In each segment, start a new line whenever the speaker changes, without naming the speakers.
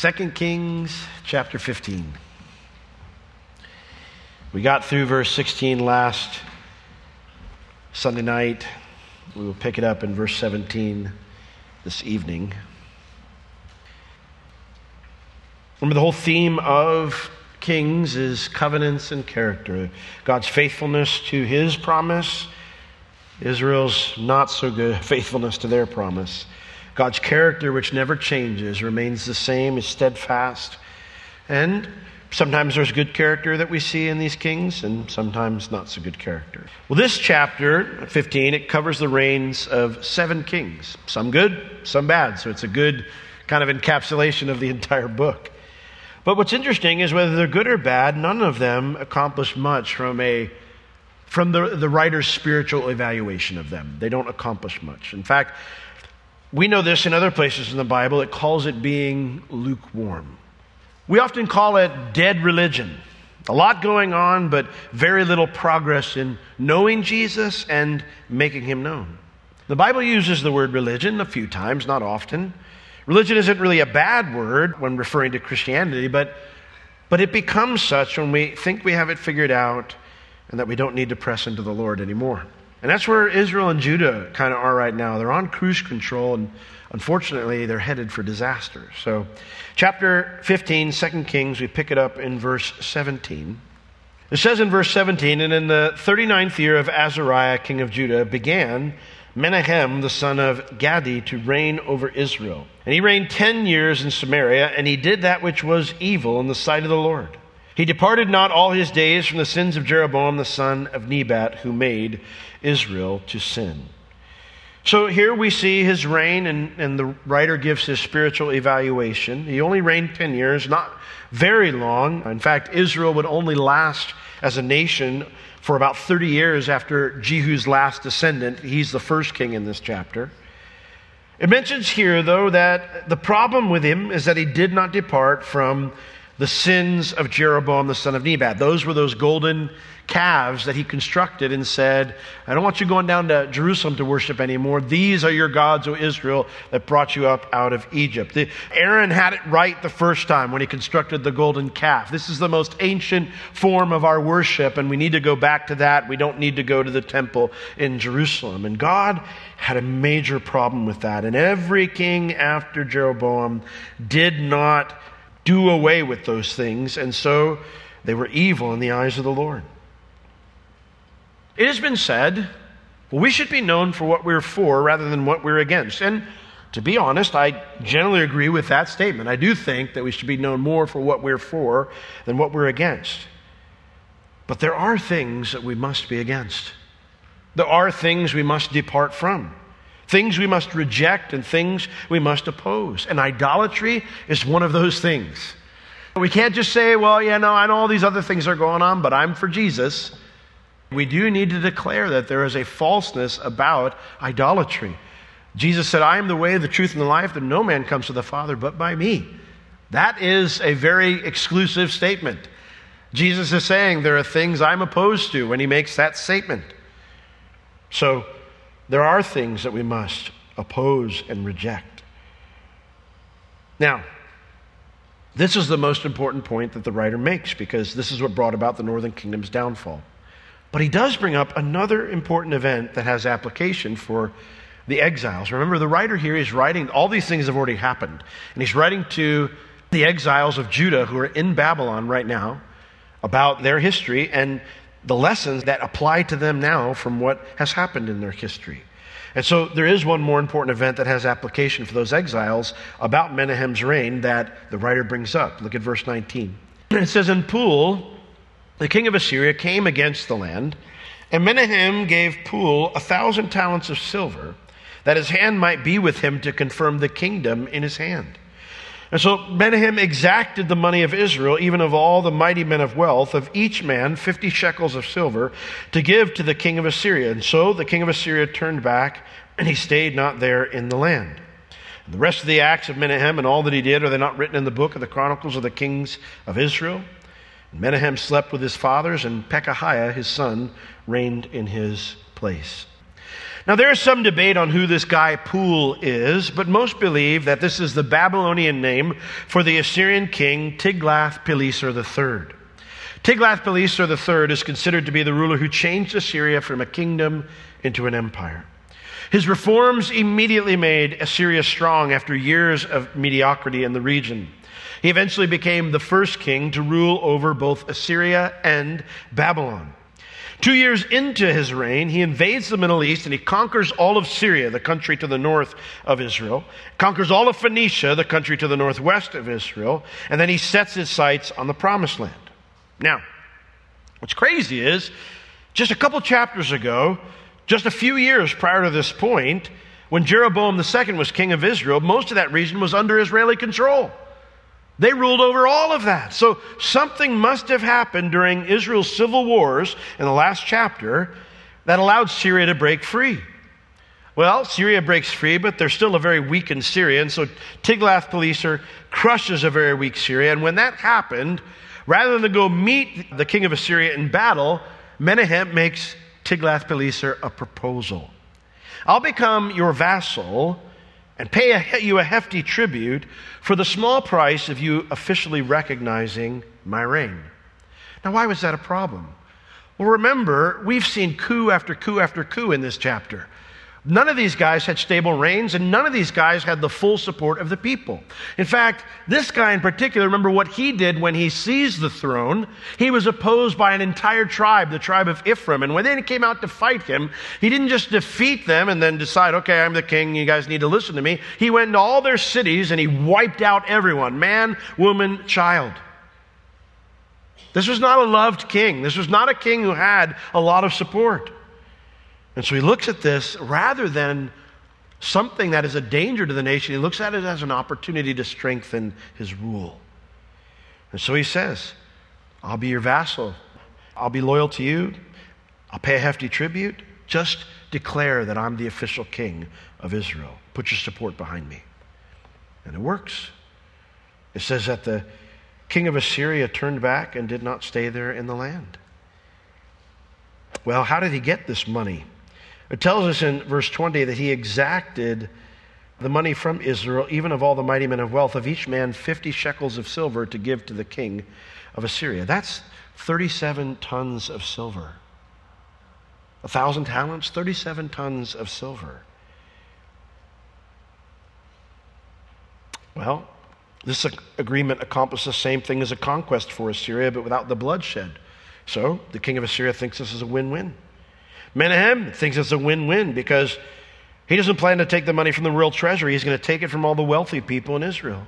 2 Kings chapter 15. We got through verse 16 last Sunday night. We will pick it up in verse 17 this evening. Remember, the whole theme of Kings is covenants and character. God's faithfulness to his promise, Israel's not so good faithfulness to their promise. God's character, which never changes, remains the same, is steadfast. And sometimes there's good character that we see in these kings, and sometimes not so good character. Well, this chapter, 15, it covers the reigns of seven kings. Some good, some bad. So it's a good kind of encapsulation of the entire book. But what's interesting is whether they're good or bad, none of them accomplish much from a from the, the writer's spiritual evaluation of them. They don't accomplish much. In fact, we know this in other places in the Bible. It calls it being lukewarm. We often call it dead religion. A lot going on, but very little progress in knowing Jesus and making him known. The Bible uses the word religion a few times, not often. Religion isn't really a bad word when referring to Christianity, but, but it becomes such when we think we have it figured out and that we don't need to press into the Lord anymore. And that's where Israel and Judah kind of are right now. They're on cruise control, and unfortunately, they're headed for disaster. So, chapter 15, 2 Kings, we pick it up in verse 17. It says in verse 17, And in the 39th year of Azariah, king of Judah, began Menahem, the son of Gadi, to reign over Israel. And he reigned ten years in Samaria, and he did that which was evil in the sight of the Lord. He departed not all his days from the sins of Jeroboam, the son of Nebat, who made Israel to sin. So here we see his reign, and, and the writer gives his spiritual evaluation. He only reigned 10 years, not very long. In fact, Israel would only last as a nation for about 30 years after Jehu's last descendant. He's the first king in this chapter. It mentions here, though, that the problem with him is that he did not depart from the sins of Jeroboam the son of Nebat. Those were those golden calves that he constructed and said, I don't want you going down to Jerusalem to worship anymore. These are your gods, O Israel, that brought you up out of Egypt. The, Aaron had it right the first time when he constructed the golden calf. This is the most ancient form of our worship, and we need to go back to that. We don't need to go to the temple in Jerusalem. And God had a major problem with that. And every king after Jeroboam did not do away with those things, and so they were evil in the eyes of the Lord. It has been said, well, we should be known for what we're for rather than what we're against. And to be honest, I generally agree with that statement. I do think that we should be known more for what we're for than what we're against. But there are things that we must be against. There are things we must depart from, things we must reject, and things we must oppose. And idolatry is one of those things. We can't just say, well, yeah, no, I know all these other things are going on, but I'm for Jesus. We do need to declare that there is a falseness about idolatry. Jesus said, I am the way, the truth, and the life, that no man comes to the Father but by me. That is a very exclusive statement. Jesus is saying there are things I'm opposed to when he makes that statement. So there are things that we must oppose and reject. Now, this is the most important point that the writer makes because this is what brought about the northern kingdom's downfall. But he does bring up another important event that has application for the exiles. Remember, the writer here is writing, all these things have already happened. And he's writing to the exiles of Judah who are in Babylon right now about their history and the lessons that apply to them now from what has happened in their history. And so there is one more important event that has application for those exiles about Menahem's reign that the writer brings up. Look at verse 19. It says, In Pul, the king of Assyria came against the land, and Menahem gave Pul a thousand talents of silver, that his hand might be with him to confirm the kingdom in his hand. And so Menahem exacted the money of Israel, even of all the mighty men of wealth, of each man fifty shekels of silver, to give to the king of Assyria. And so the king of Assyria turned back, and he stayed not there in the land. And the rest of the acts of Menahem and all that he did, are they not written in the book of the Chronicles of the kings of Israel? Menahem slept with his fathers, and Pekahiah, his son, reigned in his place. Now, there is some debate on who this guy Pul is, but most believe that this is the Babylonian name for the Assyrian king Tiglath-Pileser III. Tiglath-Pileser III is considered to be the ruler who changed Assyria from a kingdom into an empire. His reforms immediately made Assyria strong after years of mediocrity in the region. He eventually became the first king to rule over both Assyria and Babylon. Two years into his reign, he invades the Middle East and he conquers all of Syria, the country to the north of Israel, conquers all of Phoenicia, the country to the northwest of Israel, and then he sets his sights on the promised land. Now, what's crazy is, just a couple chapters ago, just a few years prior to this point, when Jeroboam II was king of Israel, most of that region was under Israeli control. They ruled over all of that. So something must have happened during Israel's civil wars in the last chapter that allowed Syria to break free. Well, Syria breaks free, but there's still a very weakened Syria. And so Tiglath-Pileser crushes a very weak Syria. And when that happened, rather than go meet the king of Assyria in battle, Menahem makes Tiglath-Pileser a proposal. I'll become your vassal and pay a, you a hefty tribute for the small price of you officially recognizing my reign. Now, why was that a problem? Well, remember, we've seen coup after coup after coup in this chapter. None of these guys had stable reigns, and none of these guys had the full support of the people. In fact, this guy in particular, remember what he did when he seized the throne? He was opposed by an entire tribe, the tribe of Ephraim. And when they came out to fight him, he didn't just defeat them and then decide, okay, I'm the king, you guys need to listen to me. He went into all their cities and he wiped out everyone man, woman, child. This was not a loved king. This was not a king who had a lot of support. And so he looks at this rather than something that is a danger to the nation, he looks at it as an opportunity to strengthen his rule. And so he says, I'll be your vassal. I'll be loyal to you. I'll pay a hefty tribute. Just declare that I'm the official king of Israel. Put your support behind me. And it works. It says that the king of Assyria turned back and did not stay there in the land. Well, how did he get this money? It tells us in verse 20 that he exacted the money from Israel, even of all the mighty men of wealth, of each man 50 shekels of silver to give to the king of Assyria. That's 37 tons of silver. A thousand talents, 37 tons of silver. Well, this agreement accomplishes the same thing as a conquest for Assyria, but without the bloodshed. So the king of Assyria thinks this is a win win. Menahem thinks it's a win win because he doesn't plan to take the money from the royal treasury. He's going to take it from all the wealthy people in Israel.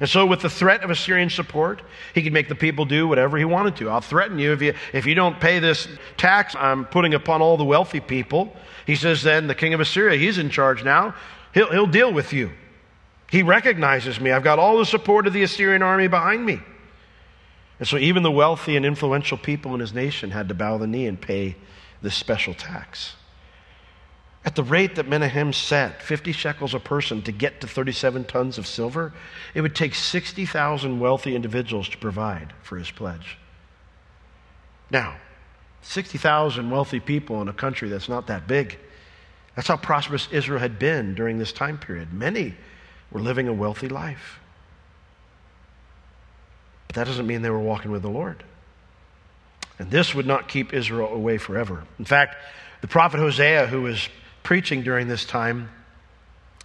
And so, with the threat of Assyrian support, he could make the people do whatever he wanted to. I'll threaten you if you, if you don't pay this tax I'm putting upon all the wealthy people. He says, then the king of Assyria, he's in charge now. He'll, he'll deal with you. He recognizes me. I've got all the support of the Assyrian army behind me. And so, even the wealthy and influential people in his nation had to bow the knee and pay this special tax. At the rate that Menahem set, 50 shekels a person to get to 37 tons of silver, it would take 60,000 wealthy individuals to provide for his pledge. Now, 60,000 wealthy people in a country that's not that big. That's how prosperous Israel had been during this time period. Many were living a wealthy life. But that doesn't mean they were walking with the Lord. And this would not keep Israel away forever. In fact, the prophet Hosea, who was preaching during this time,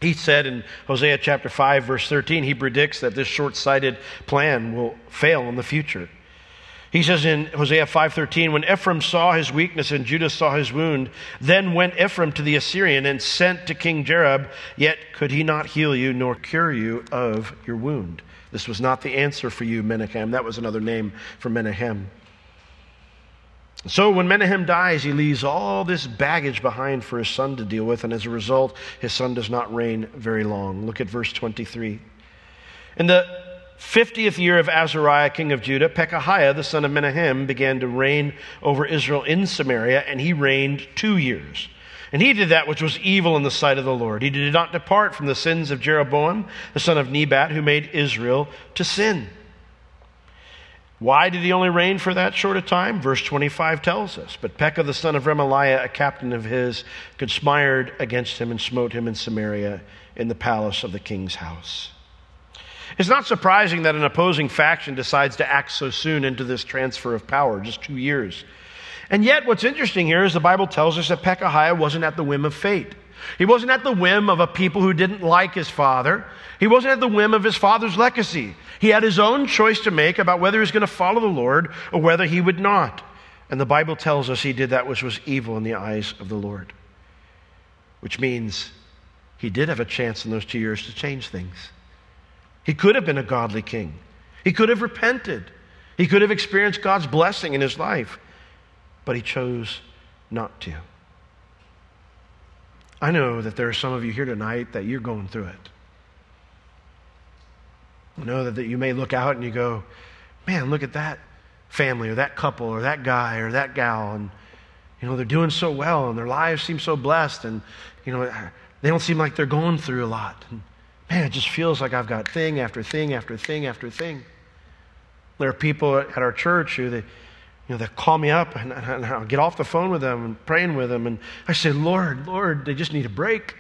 he said in Hosea chapter 5, verse 13, he predicts that this short sighted plan will fail in the future. He says in Hosea 5:13, when Ephraim saw his weakness and Judah saw his wound, then went Ephraim to the Assyrian and sent to King Jareb, yet could he not heal you nor cure you of your wound. This was not the answer for you, Menahem. That was another name for Menahem. So when Menahem dies, he leaves all this baggage behind for his son to deal with, and as a result, his son does not reign very long. Look at verse 23. In the 50th year of Azariah, king of Judah, Pekahiah, the son of Menahem, began to reign over Israel in Samaria, and he reigned two years. And he did that which was evil in the sight of the Lord. He did not depart from the sins of Jeroboam, the son of Nebat, who made Israel to sin. Why did he only reign for that short a time? Verse 25 tells us. But Pekah the son of Remaliah, a captain of his, conspired against him and smote him in Samaria in the palace of the king's house. It's not surprising that an opposing faction decides to act so soon into this transfer of power, just two years. And yet, what's interesting here is the Bible tells us that Pekahiah wasn't at the whim of fate. He wasn't at the whim of a people who didn't like his father. He wasn't at the whim of his father's legacy. He had his own choice to make about whether he was going to follow the Lord or whether he would not. And the Bible tells us he did that which was evil in the eyes of the Lord, which means he did have a chance in those two years to change things. He could have been a godly king. He could have repented. He could have experienced God's blessing in his life, but he chose not to. I know that there are some of you here tonight that you're going through it. I know that, that you may look out and you go, man, look at that family or that couple or that guy or that gal. And, you know, they're doing so well and their lives seem so blessed. And, you know, they don't seem like they're going through a lot. And, man, it just feels like I've got thing after thing after thing after thing. There are people at our church who they, you know, they call me up and, and I'll get off the phone with them and praying with them. And I say, Lord, Lord, they just need a break.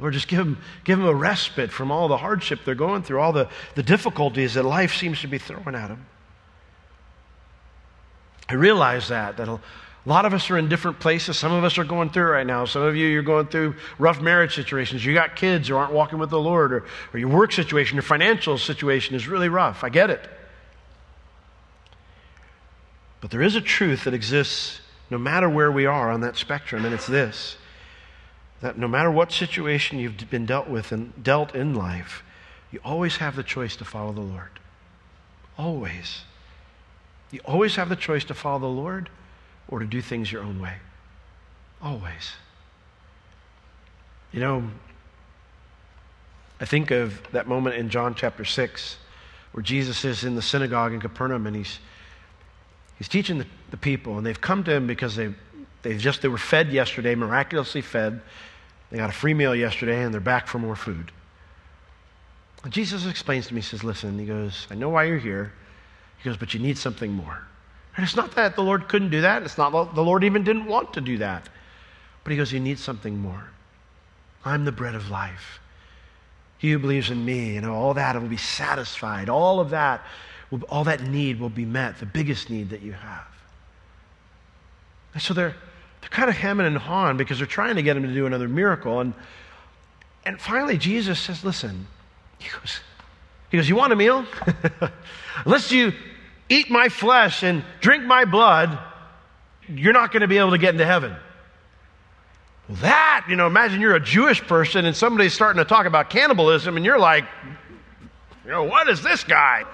Lord, just give them, give them a respite from all the hardship they're going through, all the, the difficulties that life seems to be throwing at them. I realize that, that a lot of us are in different places. Some of us are going through right now. Some of you, you're going through rough marriage situations. You got kids who aren't walking with the Lord, or, or your work situation, your financial situation is really rough. I get it. But there is a truth that exists no matter where we are on that spectrum, and it's this that no matter what situation you've been dealt with and dealt in life, you always have the choice to follow the Lord. Always. You always have the choice to follow the Lord or to do things your own way. Always. You know, I think of that moment in John chapter 6 where Jesus is in the synagogue in Capernaum and he's, he's teaching the, the people, and they've come to him because they they just they were fed yesterday, miraculously fed. They got a free meal yesterday, and they're back for more food. And Jesus explains to me, he says, Listen, he goes, I know why you're here. He goes, but you need something more. And it's not that the Lord couldn't do that. It's not the Lord even didn't want to do that. But he goes, You need something more. I'm the bread of life. He who believes in me, you know, all that will be satisfied. All of that, all that need will be met, the biggest need that you have. And so they're, they're kind of hemming and hawing because they're trying to get him to do another miracle. And, and finally, Jesus says, Listen, he goes, he goes You want a meal? Unless you eat my flesh and drink my blood, you're not going to be able to get into heaven. Well, that, you know, imagine you're a Jewish person and somebody's starting to talk about cannibalism and you're like, you know, what is this guy?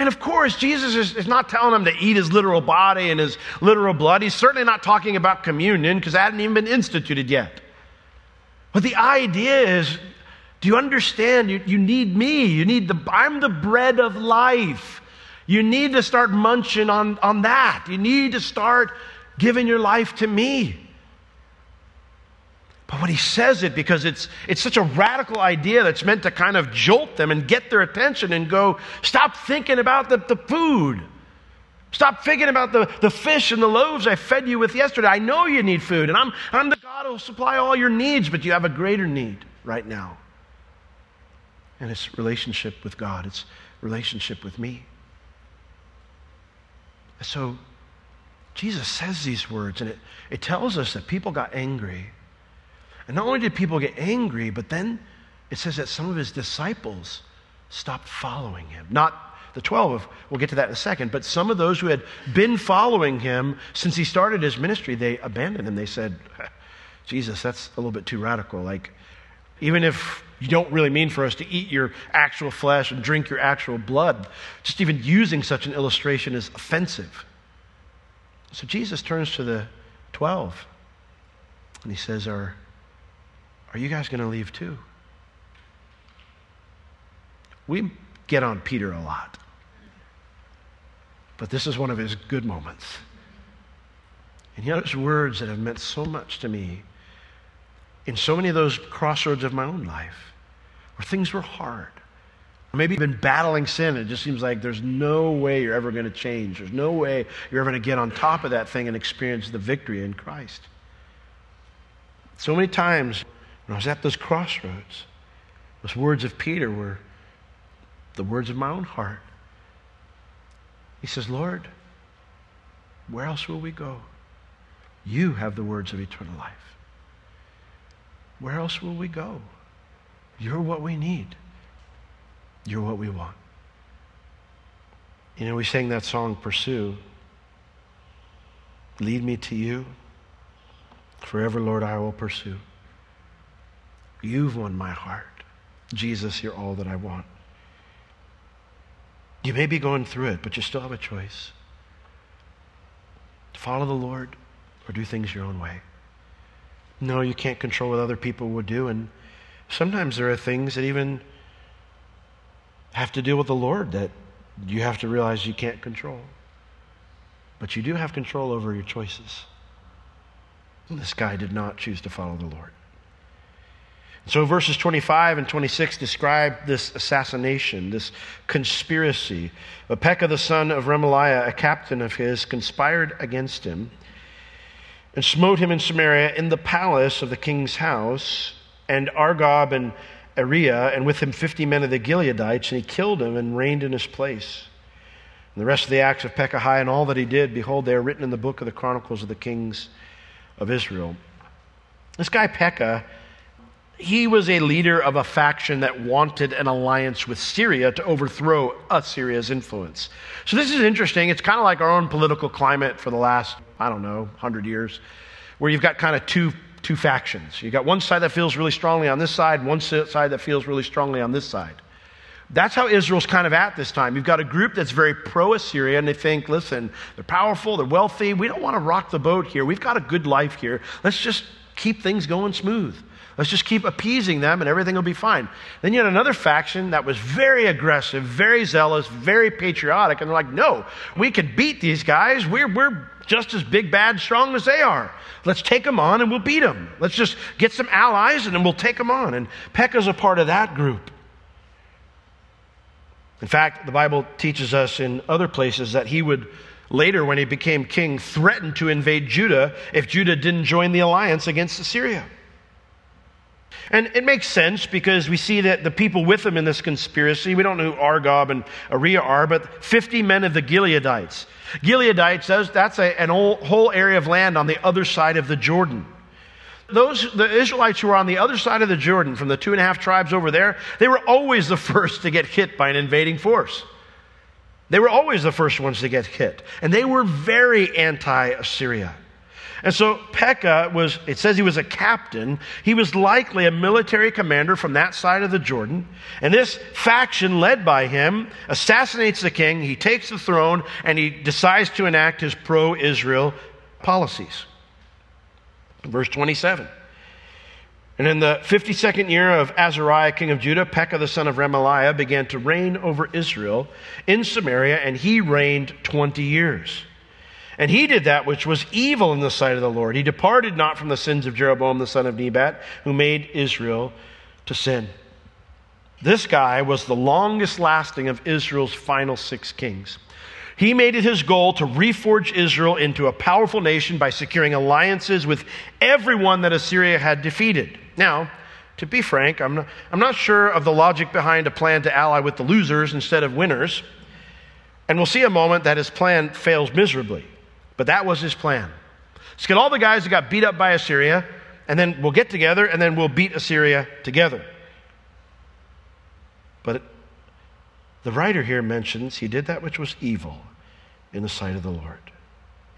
And of course, Jesus is, is not telling them to eat his literal body and his literal blood. He's certainly not talking about communion because that hadn't even been instituted yet. But the idea is do you understand? You, you need me. You need the, I'm the bread of life. You need to start munching on, on that. You need to start giving your life to me. But when he says it, because it's, it's such a radical idea that's meant to kind of jolt them and get their attention and go, stop thinking about the, the food. Stop thinking about the, the fish and the loaves I fed you with yesterday. I know you need food, and I'm, I'm the God who will supply all your needs, but you have a greater need right now. And it's relationship with God, it's relationship with me. So Jesus says these words, and it, it tells us that people got angry and not only did people get angry, but then it says that some of his disciples stopped following him. Not the 12, we'll get to that in a second, but some of those who had been following him since he started his ministry, they abandoned him. They said, Jesus, that's a little bit too radical. Like, even if you don't really mean for us to eat your actual flesh and drink your actual blood, just even using such an illustration is offensive. So Jesus turns to the 12 and he says, Are are you guys going to leave too? We get on Peter a lot. But this is one of his good moments. And he utters words that have meant so much to me in so many of those crossroads of my own life where things were hard, Maybe you've been battling sin. It just seems like there's no way you're ever going to change. There's no way you're ever going to get on top of that thing and experience the victory in Christ. So many times when I was at those crossroads, those words of Peter were the words of my own heart. He says, Lord, where else will we go? You have the words of eternal life. Where else will we go? You're what we need. You're what we want. You know, we sang that song, Pursue. Lead me to you. Forever, Lord, I will pursue. You've won my heart. Jesus, you're all that I want. You may be going through it, but you still have a choice to follow the Lord or do things your own way. No, you can't control what other people will do. And sometimes there are things that even have to deal with the Lord that you have to realize you can't control. But you do have control over your choices. And this guy did not choose to follow the Lord. So verses 25 and 26 describe this assassination, this conspiracy. Pekah, the son of Remaliah, a captain of his, conspired against him and smote him in Samaria in the palace of the king's house, and Argob and Arieh, and with him fifty men of the Gileadites, and he killed him and reigned in his place. And the rest of the acts of Pekah and all that he did, behold, they are written in the book of the Chronicles of the kings of Israel. This guy Pekah, he was a leader of a faction that wanted an alliance with Syria to overthrow Assyria's influence. So this is interesting. It's kind of like our own political climate for the last, I don't know, 100 years, where you've got kind of two two factions. You've got one side that feels really strongly on this side, one side that feels really strongly on this side. That's how Israel's kind of at this time. You've got a group that's very pro Assyria, and they think, listen, they're powerful, they're wealthy. We don't want to rock the boat here. We've got a good life here. Let's just keep things going smooth. Let's just keep appeasing them, and everything will be fine. Then you had another faction that was very aggressive, very zealous, very patriotic, and they're like, no, we can beat these guys. We're, we're just as big, bad, strong as they are. Let's take them on and we'll beat them. Let's just get some allies and then we'll take them on. And Pekah's a part of that group. In fact, the Bible teaches us in other places that he would later, when he became king, threaten to invade Judah if Judah didn't join the alliance against Assyria. And it makes sense because we see that the people with him in this conspiracy, we don't know who Argob and Arieh are, but 50 men of the Gileadites. Gileadites, that's a, an whole area of land on the other side of the Jordan. Those, the Israelites who were on the other side of the Jordan, from the two and a half tribes over there, they were always the first to get hit by an invading force. They were always the first ones to get hit. And they were very anti Assyria. And so Pekah was, it says he was a captain. He was likely a military commander from that side of the Jordan. And this faction led by him assassinates the king. He takes the throne and he decides to enact his pro Israel policies. Verse 27. And in the 52nd year of Azariah, king of Judah, Pekah the son of Remaliah began to reign over Israel in Samaria, and he reigned 20 years. And he did that which was evil in the sight of the Lord. He departed not from the sins of Jeroboam the son of Nebat, who made Israel to sin. This guy was the longest lasting of Israel's final six kings. He made it his goal to reforge Israel into a powerful nation by securing alliances with everyone that Assyria had defeated. Now, to be frank, I'm not, I'm not sure of the logic behind a plan to ally with the losers instead of winners. And we'll see a moment that his plan fails miserably. But that was his plan. Let's get all the guys that got beat up by Assyria, and then we'll get together, and then we'll beat Assyria together. But the writer here mentions he did that which was evil in the sight of the Lord.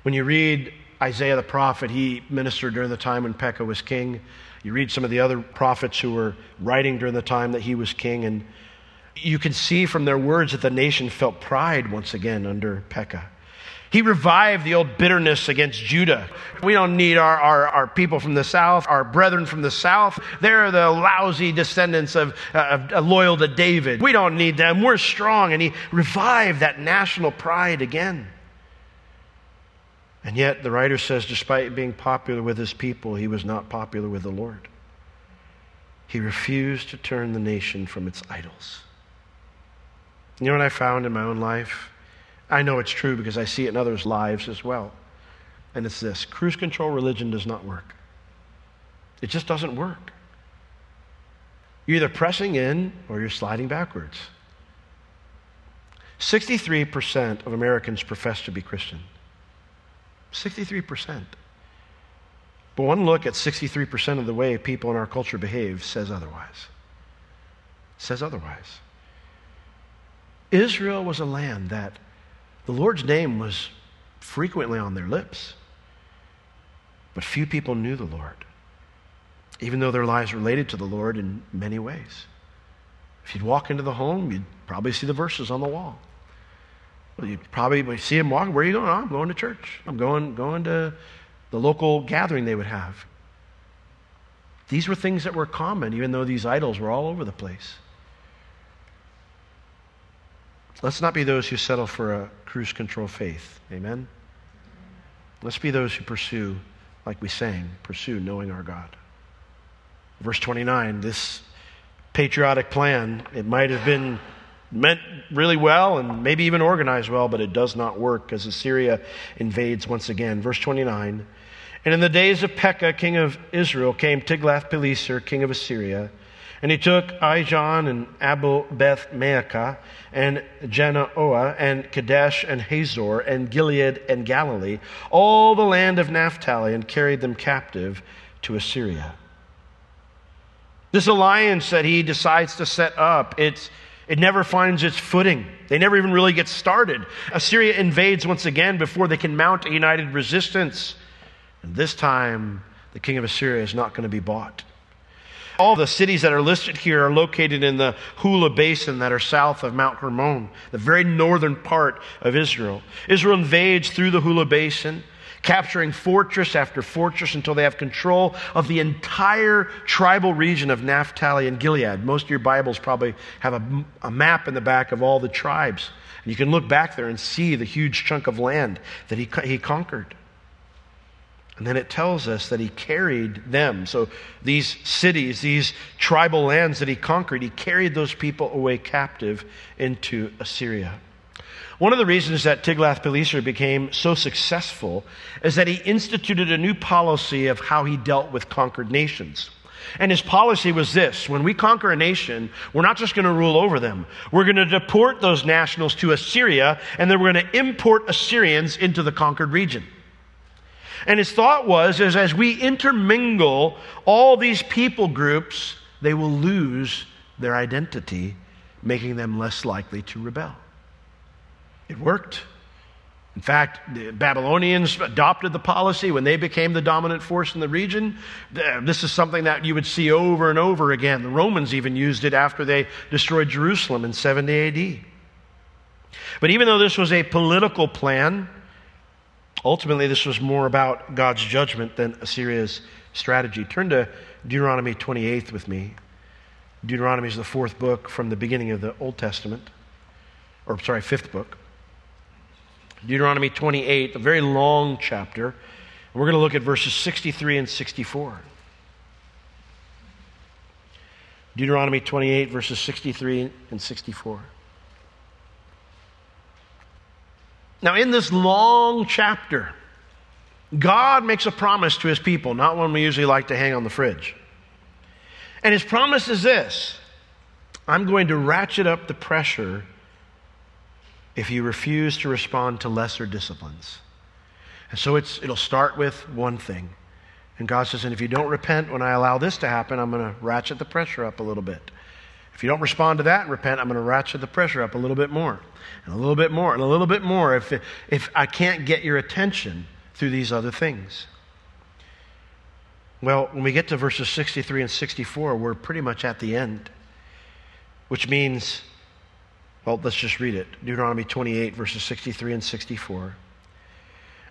When you read Isaiah the prophet, he ministered during the time when Pekah was king. You read some of the other prophets who were writing during the time that he was king, and you can see from their words that the nation felt pride once again under Pekah. He revived the old bitterness against Judah. We don't need our, our, our people from the south, our brethren from the south. They're the lousy descendants of, uh, of, loyal to David. We don't need them. We're strong. And he revived that national pride again. And yet, the writer says, despite being popular with his people, he was not popular with the Lord. He refused to turn the nation from its idols. You know what I found in my own life? I know it's true because I see it in others' lives as well. And it's this cruise control religion does not work. It just doesn't work. You're either pressing in or you're sliding backwards. 63% of Americans profess to be Christian. 63%. But one look at 63% of the way people in our culture behave says otherwise. Says otherwise. Israel was a land that the Lord's name was frequently on their lips, but few people knew the Lord, even though their lives related to the Lord in many ways. If you'd walk into the home, you'd probably see the verses on the wall. You'd probably see him walking. Where are you going? Oh, I'm going to church. I'm going, going to the local gathering they would have. These were things that were common, even though these idols were all over the place. Let's not be those who settle for a cruise control faith. Amen? Let's be those who pursue, like we sang, pursue knowing our God. Verse 29, this patriotic plan, it might have been meant really well and maybe even organized well, but it does not work because Assyria invades once again. Verse 29 And in the days of Pekah, king of Israel, came Tiglath-Pileser, king of Assyria. And he took Ijon and Abel Beth Maacah and Janoah and Kadesh and Hazor and Gilead and Galilee, all the land of Naphtali, and carried them captive to Assyria. This alliance that he decides to set up, it's it never finds its footing. They never even really get started. Assyria invades once again before they can mount a united resistance. And this time, the king of Assyria is not going to be bought. All the cities that are listed here are located in the Hula Basin that are south of Mount Hermon, the very northern part of Israel. Israel invades through the Hula Basin capturing fortress after fortress until they have control of the entire tribal region of Naphtali and Gilead. Most of your Bibles probably have a, a map in the back of all the tribes. And you can look back there and see the huge chunk of land that he, he conquered. And then it tells us that he carried them. So these cities, these tribal lands that he conquered, he carried those people away captive into Assyria. One of the reasons that Tiglath-Pileser became so successful is that he instituted a new policy of how he dealt with conquered nations. And his policy was this when we conquer a nation, we're not just going to rule over them. We're going to deport those nationals to Assyria, and then we're going to import Assyrians into the conquered region. And his thought was is as we intermingle all these people groups, they will lose their identity, making them less likely to rebel. It worked. In fact, the Babylonians adopted the policy when they became the dominant force in the region. This is something that you would see over and over again. The Romans even used it after they destroyed Jerusalem in 70 AD. But even though this was a political plan, ultimately this was more about God's judgment than Assyria's strategy. Turn to Deuteronomy 28 with me. Deuteronomy is the fourth book from the beginning of the Old Testament, or sorry, fifth book. Deuteronomy 28, a very long chapter. We're going to look at verses 63 and 64. Deuteronomy 28, verses 63 and 64. Now, in this long chapter, God makes a promise to his people, not one we usually like to hang on the fridge. And his promise is this I'm going to ratchet up the pressure if you refuse to respond to lesser disciplines. And so it's, it'll start with one thing. And God says, and if you don't repent when I allow this to happen, I'm going to ratchet the pressure up a little bit. If you don't respond to that and repent, I'm going to ratchet the pressure up a little bit more, and a little bit more, and a little bit more if, if I can't get your attention through these other things. Well, when we get to verses 63 and 64, we're pretty much at the end, which means well, let's just read it Deuteronomy 28, verses 63 and 64.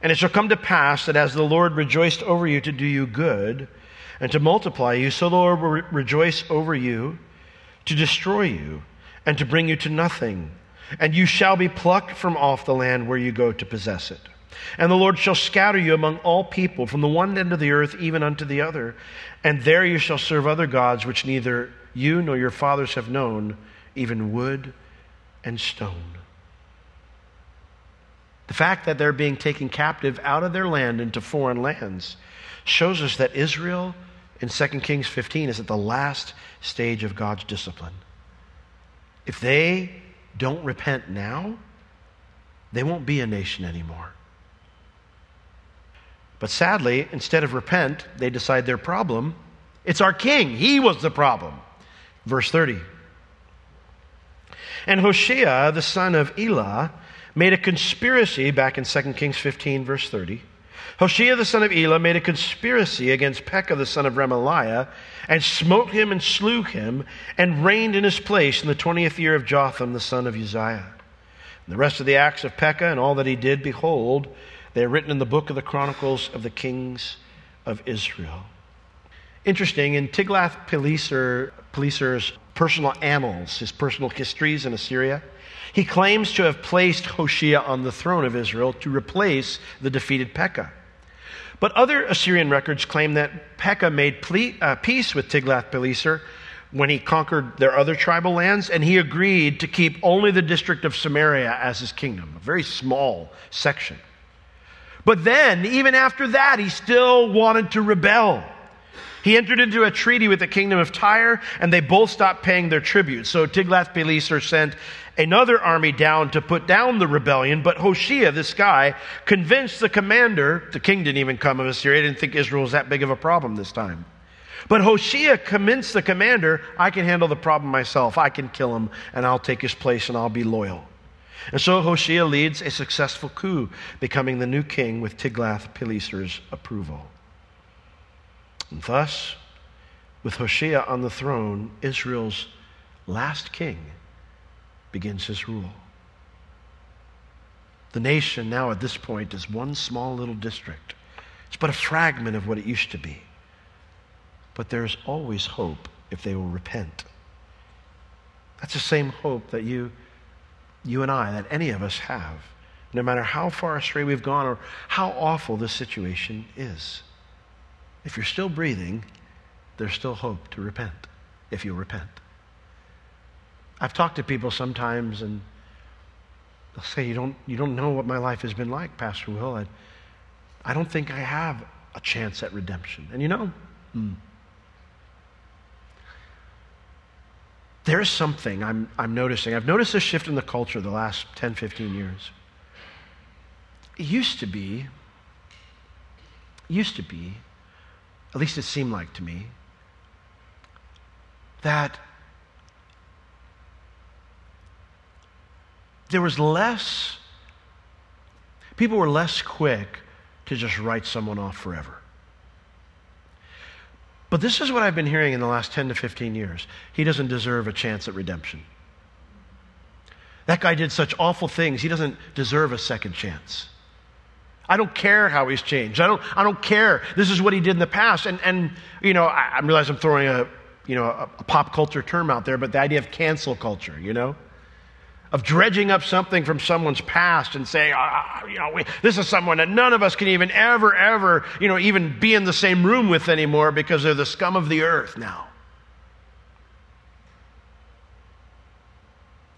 And it shall come to pass that as the Lord rejoiced over you to do you good and to multiply you, so the Lord will re- rejoice over you to destroy you and to bring you to nothing. And you shall be plucked from off the land where you go to possess it. And the Lord shall scatter you among all people, from the one end of the earth even unto the other. And there you shall serve other gods which neither you nor your fathers have known, even wood and stone. The fact that they're being taken captive out of their land into foreign lands shows us that Israel in 2 Kings 15 is at the last stage of God's discipline. If they don't repent now, they won't be a nation anymore. But sadly, instead of repent, they decide their problem. It's our king. He was the problem. Verse 30. And Hoshea, the son of Elah, made a conspiracy back in 2 Kings 15, verse 30. Hoshea the son of Elah made a conspiracy against Pekah the son of Remaliah, and smote him and slew him, and reigned in his place in the twentieth year of Jotham the son of Uzziah. And the rest of the acts of Pekah and all that he did, behold, they are written in the book of the Chronicles of the kings of Israel. Interesting, in Tiglath-Pileser's personal annals, his personal histories in Assyria, he claims to have placed Hoshea on the throne of Israel to replace the defeated Pekah. But other Assyrian records claim that Pekah made ple- uh, peace with Tiglath-Pileser when he conquered their other tribal lands, and he agreed to keep only the district of Samaria as his kingdom, a very small section. But then, even after that, he still wanted to rebel. He entered into a treaty with the kingdom of Tyre, and they both stopped paying their tribute. So Tiglath-Pileser sent another army down to put down the rebellion, but Hoshea, this guy, convinced the commander, the king didn't even come of Assyria, didn't think Israel was that big of a problem this time. But Hoshea convinced the commander, I can handle the problem myself. I can kill him, and I'll take his place, and I'll be loyal. And so Hoshea leads a successful coup, becoming the new king with Tiglath-Pileser's approval. And thus, with Hoshea on the throne, Israel's last king begins his rule. The nation now at this point is one small little district. It's but a fragment of what it used to be. But there's always hope if they will repent. That's the same hope that you, you and I, that any of us have, no matter how far astray we've gone or how awful this situation is. If you're still breathing, there's still hope to repent if you repent. I've talked to people sometimes and they'll say, You don't, you don't know what my life has been like, Pastor Will. I, I don't think I have a chance at redemption. And you know, hmm, there's something I'm, I'm noticing. I've noticed a shift in the culture the last 10, 15 years. It used to be, used to be, at least it seemed like to me, that there was less, people were less quick to just write someone off forever. But this is what I've been hearing in the last 10 to 15 years. He doesn't deserve a chance at redemption. That guy did such awful things, he doesn't deserve a second chance. I don't care how he's changed. I don't, I don't care. This is what he did in the past. And, and you know, I, I realize I'm throwing a, you know, a, a pop culture term out there, but the idea of cancel culture, you know? Of dredging up something from someone's past and saying, ah, you know, we, this is someone that none of us can even ever, ever, you know, even be in the same room with anymore because they're the scum of the earth now.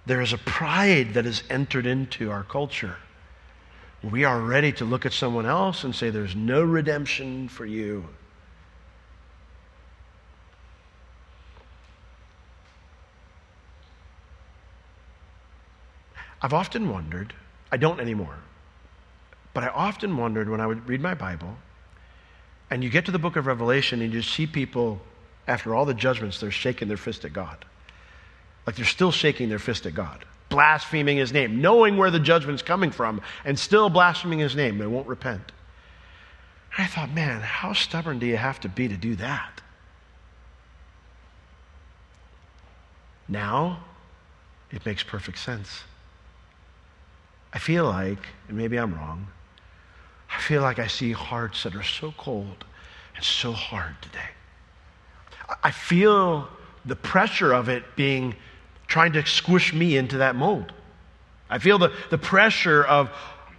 There is a pride that has entered into our culture. We are ready to look at someone else and say, There's no redemption for you. I've often wondered, I don't anymore, but I often wondered when I would read my Bible and you get to the book of Revelation and you see people, after all the judgments, they're shaking their fist at God. Like they're still shaking their fist at God, blaspheming his name, knowing where the judgment's coming from, and still blaspheming his name. They won't repent. And I thought, man, how stubborn do you have to be to do that? Now, it makes perfect sense. I feel like, and maybe I'm wrong, I feel like I see hearts that are so cold and so hard today. I feel the pressure of it being trying to squish me into that mold. I feel the, the pressure of,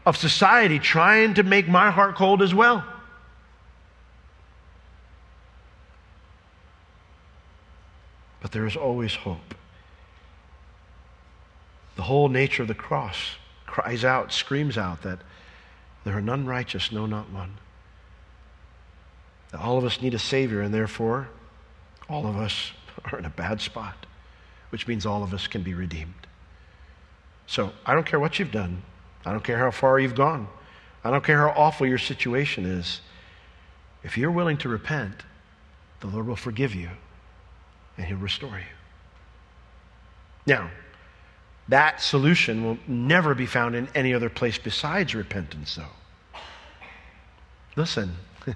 of society trying to make my heart cold as well. But there is always hope. The whole nature of the cross cries out, screams out that there are none righteous, no, not one. That all of us need a Savior, and therefore, all of us are in a bad spot, which means all of us can be redeemed. So I don't care what you've done, I don't care how far you've gone, I don't care how awful your situation is. If you're willing to repent, the Lord will forgive you and He'll restore you. Now, that solution will never be found in any other place besides repentance, though. Listen.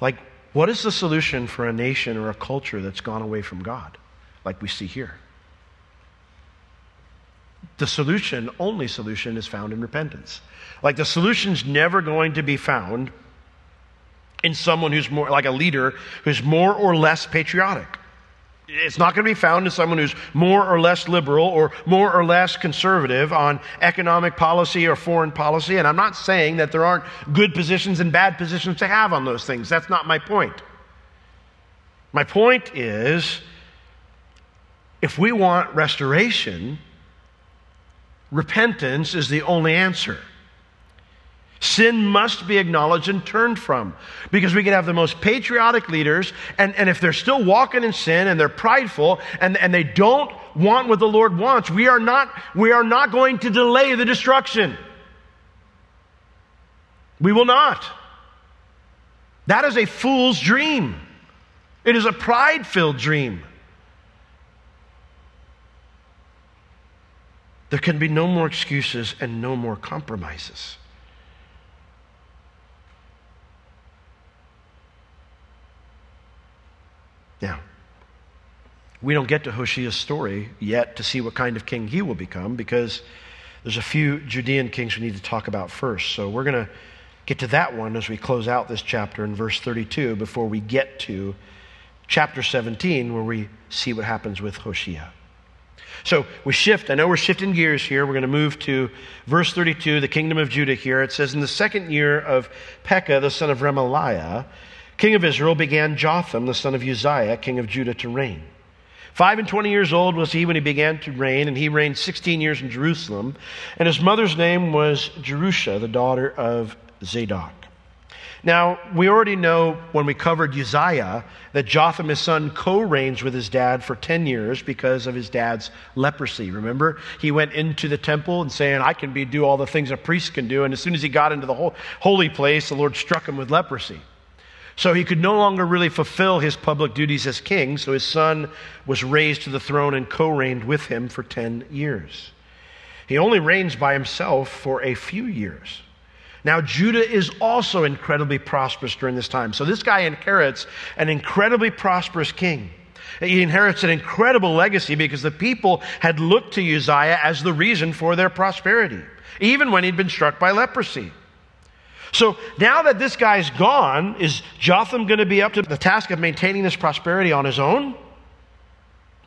like, what is the solution for a nation or a culture that's gone away from God, like we see here? The solution, only solution, is found in repentance. Like the solution's never going to be found in someone who's more like a leader who's more or less patriotic. It's not going to be found in someone who's more or less liberal or more or less conservative on economic policy or foreign policy. And I'm not saying that there aren't good positions and bad positions to have on those things. That's not my point. My point is if we want restoration, repentance is the only answer. Sin must be acknowledged and turned from. Because we can have the most patriotic leaders, and, and if they're still walking in sin and they're prideful and, and they don't want what the Lord wants, we are, not, we are not going to delay the destruction. We will not. That is a fool's dream. It is a pride filled dream. There can be no more excuses and no more compromises. Now, we don't get to Hoshea's story yet to see what kind of king he will become because there's a few Judean kings we need to talk about first. So we're going to get to that one as we close out this chapter in verse 32 before we get to chapter 17 where we see what happens with Hoshea. So we shift. I know we're shifting gears here. We're going to move to verse 32, the kingdom of Judah here. It says, In the second year of Pekah, the son of Remaliah, king of Israel, began Jotham, the son of Uzziah, king of Judah, to reign. Five and twenty years old was he when he began to reign, and he reigned sixteen years in Jerusalem. And his mother's name was Jerusha, the daughter of Zadok. Now, we already know when we covered Uzziah that Jotham, his son, co reigns with his dad for 10 years because of his dad's leprosy. Remember? He went into the temple and saying, I can be, do all the things a priest can do. And as soon as he got into the holy place, the Lord struck him with leprosy. So he could no longer really fulfill his public duties as king, so his son was raised to the throne and co reigned with him for 10 years. He only reigns by himself for a few years. Now, Judah is also incredibly prosperous during this time. So this guy inherits an incredibly prosperous king. He inherits an incredible legacy because the people had looked to Uzziah as the reason for their prosperity, even when he'd been struck by leprosy. So now that this guy's gone, is Jotham going to be up to the task of maintaining this prosperity on his own?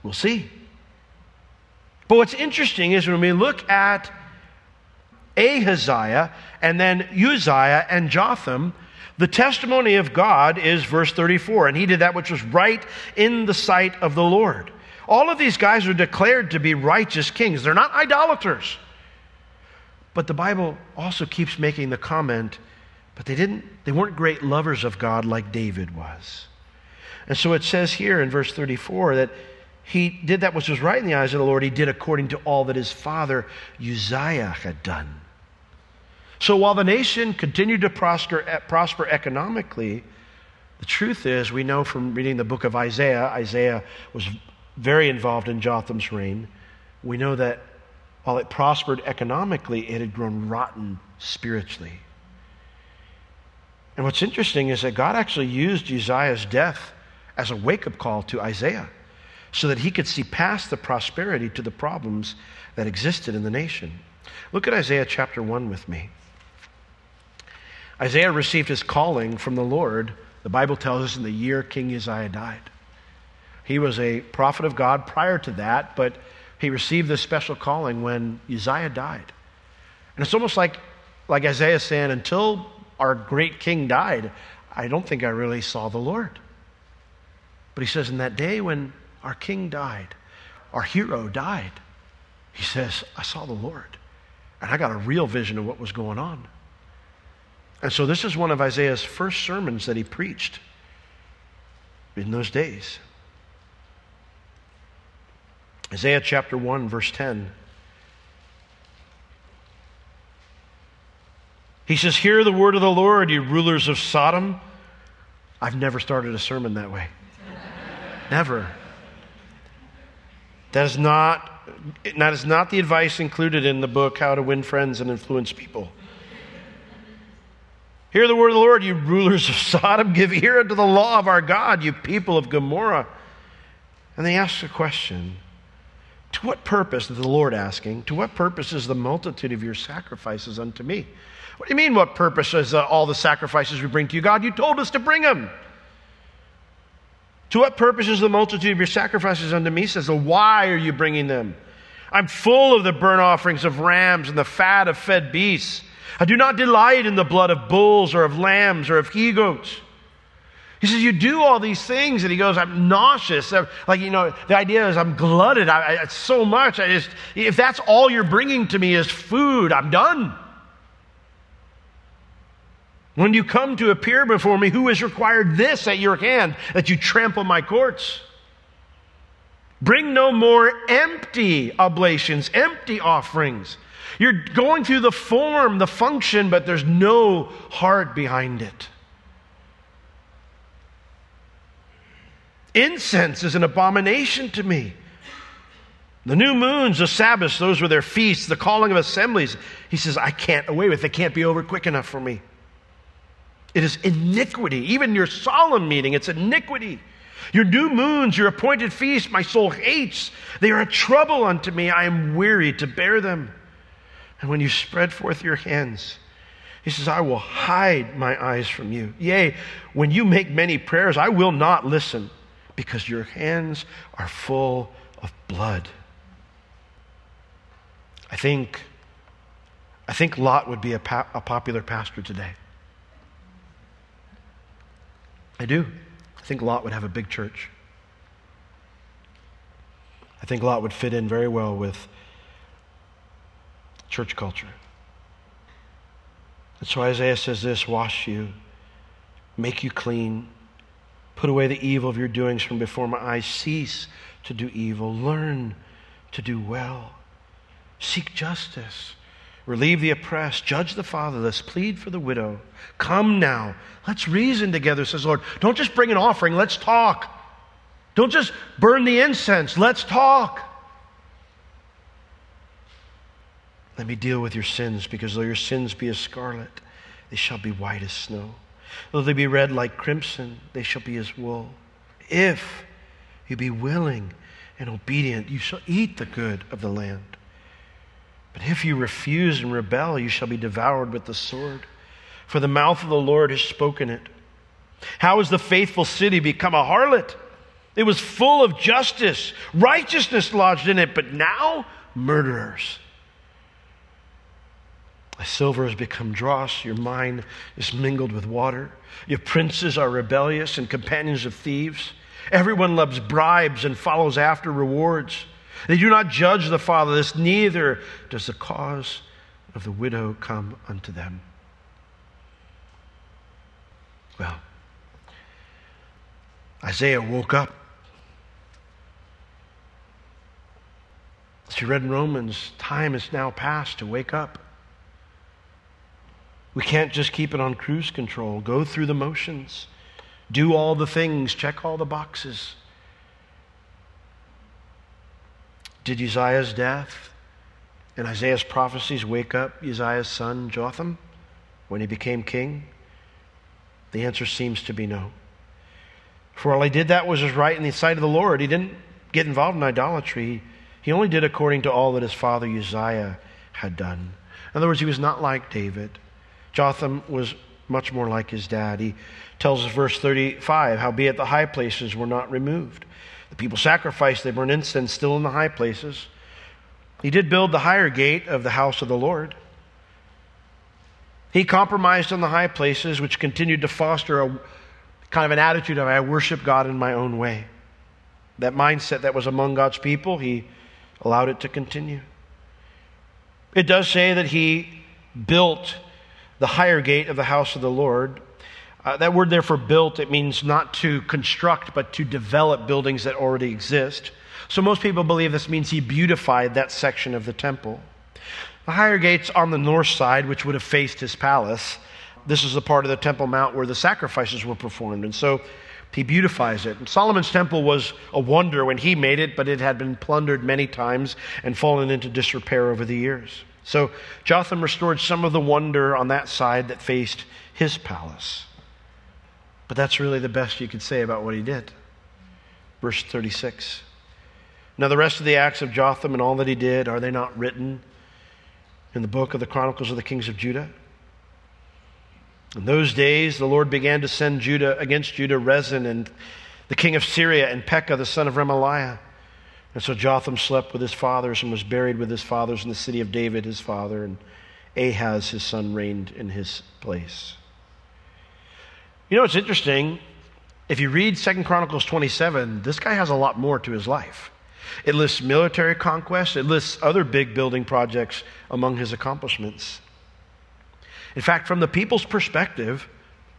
We'll see. But what's interesting is when we look at Ahaziah and then Uzziah and Jotham, the testimony of God is verse 34. And he did that which was right in the sight of the Lord. All of these guys are declared to be righteous kings. They're not idolaters. But the Bible also keeps making the comment but they didn't they weren't great lovers of God like David was. And so it says here in verse 34 that he did that which was right in the eyes of the Lord. He did according to all that his father Uzziah had done. So while the nation continued to prosper, eh, prosper economically, the truth is, we know from reading the book of Isaiah, Isaiah was very involved in Jotham's reign. We know that while it prospered economically, it had grown rotten spiritually. And what's interesting is that God actually used Uzziah's death as a wake up call to Isaiah so that he could see past the prosperity to the problems that existed in the nation. Look at Isaiah chapter 1 with me. Isaiah received his calling from the Lord, the Bible tells us, in the year King Uzziah died. He was a prophet of God prior to that, but he received this special calling when Uzziah died. And it's almost like, like Isaiah saying, until our great king died, I don't think I really saw the Lord. But he says, in that day when our king died, our hero died, he says, I saw the Lord. And I got a real vision of what was going on. And so this is one of Isaiah's first sermons that he preached in those days. Isaiah chapter 1, verse 10. He says, Hear the word of the Lord, you rulers of Sodom. I've never started a sermon that way. never. That is not that is not the advice included in the book How to Win Friends and Influence People. Hear the word of the Lord, you rulers of Sodom. Give ear unto the law of our God, you people of Gomorrah. And they ask a question To what purpose, is the Lord asking, to what purpose is the multitude of your sacrifices unto me? What do you mean, what purpose is uh, all the sacrifices we bring to you? God, you told us to bring them. To what purpose is the multitude of your sacrifices unto me? Says, well, why are you bringing them? I'm full of the burnt offerings of rams and the fat of fed beasts. I do not delight in the blood of bulls or of lambs or of he goats. He says, You do all these things. And he goes, I'm nauseous. like, you know, the idea is I'm glutted. I, I, it's so much. I just, if that's all you're bringing to me is food, I'm done. When you come to appear before me, who has required this at your hand that you trample my courts? Bring no more empty oblations, empty offerings. You're going through the form, the function, but there's no heart behind it. Incense is an abomination to me. The new moons, the Sabbaths, those were their feasts, the calling of assemblies. He says, I can't away with it. They can't be over quick enough for me. It is iniquity. Even your solemn meeting, it's iniquity. Your new moons, your appointed feasts, my soul hates. They are a trouble unto me. I am weary to bear them. And when you spread forth your hands, he says, I will hide my eyes from you. Yea, when you make many prayers, I will not listen because your hands are full of blood. I think, I think Lot would be a, pa- a popular pastor today. I do. I think Lot would have a big church. I think Lot would fit in very well with church culture. And so Isaiah says this wash you, make you clean, put away the evil of your doings from before my eyes, cease to do evil, learn to do well, seek justice. Relieve the oppressed, judge the fatherless, plead for the widow. Come now, let's reason together, says Lord. Don't just bring an offering, let's talk. Don't just burn the incense, let's talk. Let me deal with your sins, because though your sins be as scarlet, they shall be white as snow. Though they be red like crimson, they shall be as wool. If you be willing and obedient, you shall eat the good of the land. But if you refuse and rebel, you shall be devoured with the sword. For the mouth of the Lord has spoken it. How has the faithful city become a harlot? It was full of justice, righteousness lodged in it, but now murderers. My silver has become dross, your wine is mingled with water. Your princes are rebellious and companions of thieves. Everyone loves bribes and follows after rewards. They do not judge the fatherless, neither does the cause of the widow come unto them. Well, Isaiah woke up. As you read in Romans, time is now past to wake up. We can't just keep it on cruise control, go through the motions, do all the things, check all the boxes. Did Uzziah's death and Isaiah's prophecies wake up Uzziah's son Jotham when he became king? The answer seems to be no. For all he did that was right in the sight of the Lord. He didn't get involved in idolatry. He only did according to all that his father Uzziah had done. In other words, he was not like David. Jotham was much more like his dad. He tells us, verse 35, howbeit the high places were not removed. The people sacrificed, they burned incense still in the high places. He did build the higher gate of the house of the Lord. He compromised on the high places, which continued to foster a kind of an attitude of, I worship God in my own way. That mindset that was among God's people, he allowed it to continue. It does say that he built the higher gate of the house of the Lord. Uh, that word there for built, it means not to construct, but to develop buildings that already exist. So most people believe this means he beautified that section of the temple. The higher gate's on the north side, which would have faced his palace. This is the part of the Temple Mount where the sacrifices were performed. And so he beautifies it. And Solomon's temple was a wonder when he made it, but it had been plundered many times and fallen into disrepair over the years. So Jotham restored some of the wonder on that side that faced his palace. But that's really the best you could say about what he did. Verse 36. Now, the rest of the acts of Jotham and all that he did, are they not written in the book of the Chronicles of the Kings of Judah? In those days, the Lord began to send Judah against Judah Rezin and the king of Syria and Pekah, the son of Remaliah. And so Jotham slept with his fathers and was buried with his fathers in the city of David, his father, and Ahaz, his son, reigned in his place. You know, it's interesting. If you read Second Chronicles 27, this guy has a lot more to his life. It lists military conquests, it lists other big building projects among his accomplishments. In fact, from the people's perspective,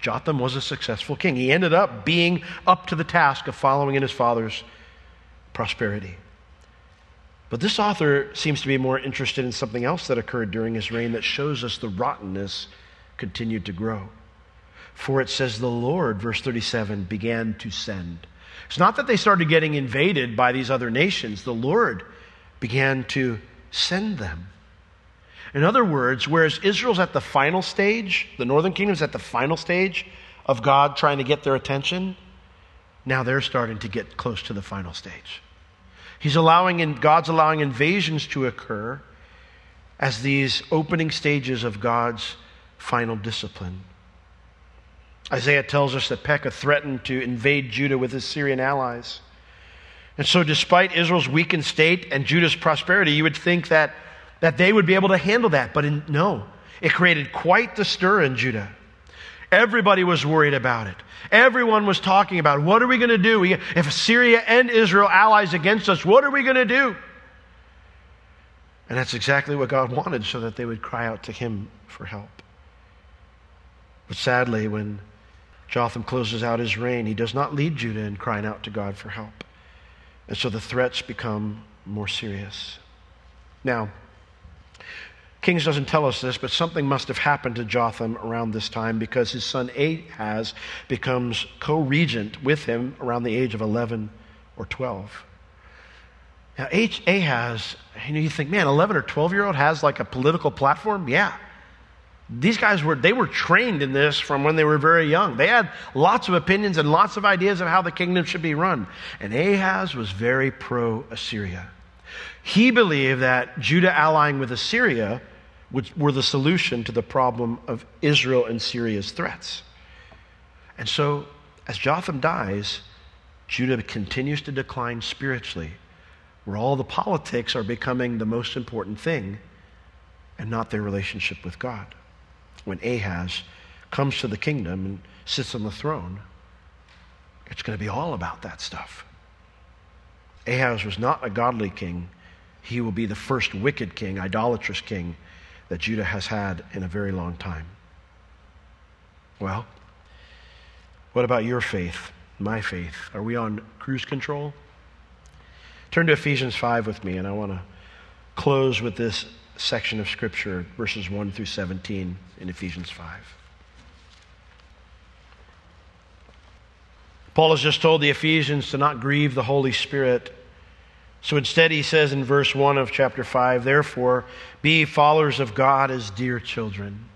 Jotham was a successful king. He ended up being up to the task of following in his father's prosperity. But this author seems to be more interested in something else that occurred during his reign that shows us the rottenness continued to grow. For it says, the Lord, verse 37, began to send. It's not that they started getting invaded by these other nations, the Lord began to send them. In other words, whereas Israel's at the final stage, the northern kingdom's at the final stage of God trying to get their attention, now they're starting to get close to the final stage. He's allowing, in, God's allowing invasions to occur as these opening stages of God's final discipline. Isaiah tells us that Pekah threatened to invade Judah with his Syrian allies. And so, despite Israel's weakened state and Judah's prosperity, you would think that, that they would be able to handle that. But in, no, it created quite the stir in Judah. Everybody was worried about it. Everyone was talking about what are we going to do? If Syria and Israel allies against us, what are we going to do? And that's exactly what God wanted so that they would cry out to Him for help. But sadly, when Jotham closes out his reign, he does not lead Judah in crying out to God for help. And so the threats become more serious. Now, Kings doesn't tell us this, but something must have happened to Jotham around this time because his son Ahaz becomes co regent with him around the age of 11 or 12. Now, Ahaz, you know, you think, man, 11 or 12 year old has like a political platform? Yeah. These guys were, they were trained in this from when they were very young. They had lots of opinions and lots of ideas of how the kingdom should be run. And Ahaz was very pro Assyria. He believed that Judah allying with Assyria were the solution to the problem of Israel and Syria's threats. And so, as Jotham dies, Judah continues to decline spiritually, where all the politics are becoming the most important thing and not their relationship with God. When Ahaz comes to the kingdom and sits on the throne, it's going to be all about that stuff. Ahaz was not a godly king. He will be the first wicked king, idolatrous king that Judah has had in a very long time. Well, what about your faith, my faith? Are we on cruise control? Turn to Ephesians 5 with me, and I want to close with this section of Scripture, verses 1 through 17 in Ephesians 5. Paul has just told the Ephesians to not grieve the Holy Spirit so instead, he says in verse 1 of chapter 5, Therefore, be followers of God as dear children,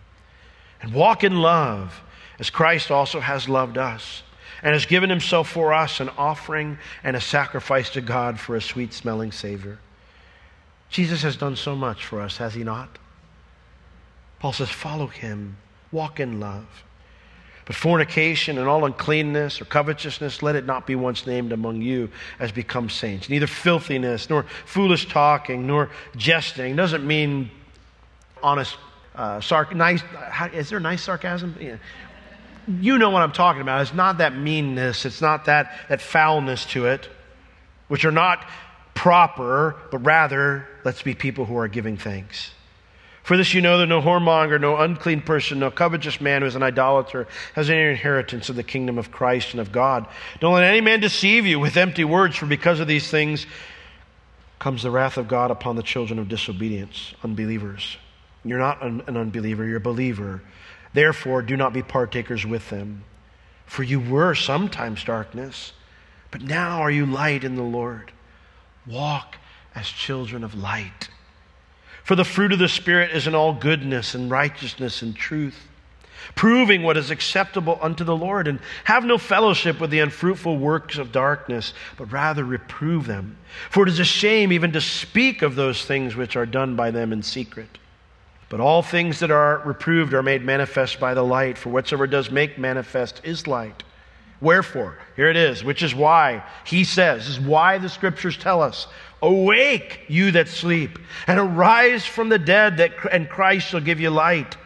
and walk in love, as Christ also has loved us, and has given himself for us an offering and a sacrifice to God for a sweet smelling Savior. Jesus has done so much for us, has he not? Paul says, Follow him, walk in love. But fornication and all uncleanness or covetousness, let it not be once named among you as become saints. Neither filthiness, nor foolish talking, nor jesting. Doesn't mean honest, uh, sarc- nice. How, is there nice sarcasm? Yeah. You know what I'm talking about. It's not that meanness, it's not that, that foulness to it. which are not proper, but rather, let's be people who are giving thanks. For this you know that no whoremonger, no unclean person, no covetous man who is an idolater has any inheritance of the kingdom of Christ and of God. Don't let any man deceive you with empty words, for because of these things comes the wrath of God upon the children of disobedience, unbelievers. You're not an, unbeliever, you're a believer. Therefore, do not be partakers with them. For you were sometimes darkness, but now are you light in the Lord. Walk as children of light. For the fruit of the Spirit is in all goodness and righteousness and truth, proving what is acceptable unto the Lord, and have no fellowship with the unfruitful works of darkness, but rather reprove them. For it is a shame even to speak of those things which are done by them in secret. But all things that are reproved are made manifest by the light, for whatsoever does make manifest is light. Wherefore, here it is, which is why he says, is why the scriptures tell us, Awake, you that sleep, and arise from the dead, that, and Christ shall give you light.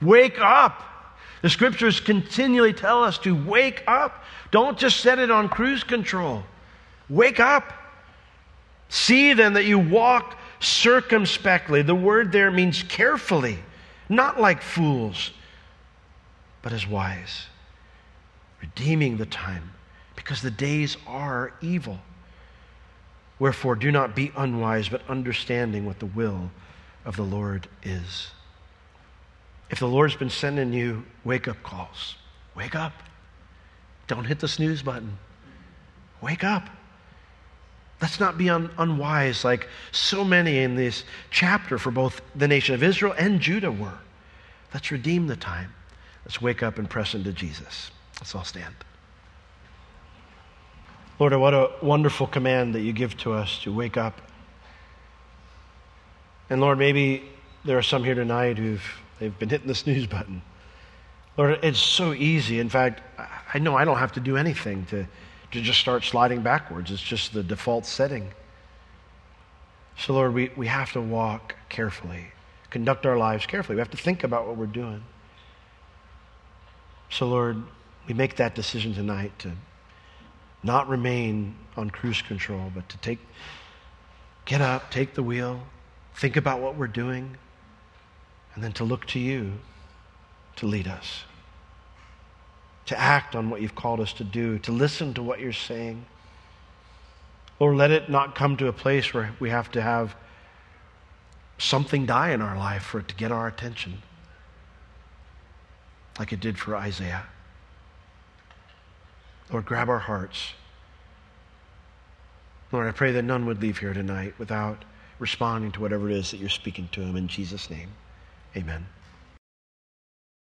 Wake up. The scriptures continually tell us to wake up. Don't just set it on cruise control. Wake up. See then that you walk circumspectly. The word there means carefully, not like fools, but as wise, redeeming the time, because the days are evil. Wherefore, do not be unwise, but understanding what the will of the Lord is. If the Lord's been sending you wake up calls, wake up. Don't hit the snooze button. Wake up. Let's not be un- unwise like so many in this chapter for both the nation of Israel and Judah were. Let's redeem the time. Let's wake up and press into Jesus. Let's all stand. Lord, what a wonderful command that you give to us to wake up. And Lord, maybe there are some here tonight who've they've been hitting the snooze button. Lord, it's so easy. In fact, I know I don't have to do anything to to just start sliding backwards. It's just the default setting. So, Lord, we, we have to walk carefully, conduct our lives carefully. We have to think about what we're doing. So, Lord, we make that decision tonight to not remain on cruise control, but to take, get up, take the wheel, think about what we're doing, and then to look to you to lead us to act on what you've called us to do, to listen to what you're saying. Or let it not come to a place where we have to have something die in our life for it to get our attention, like it did for Isaiah. Lord, grab our hearts. Lord, I pray that none would leave here tonight without responding to whatever it is that you're speaking to them. In Jesus' name, amen.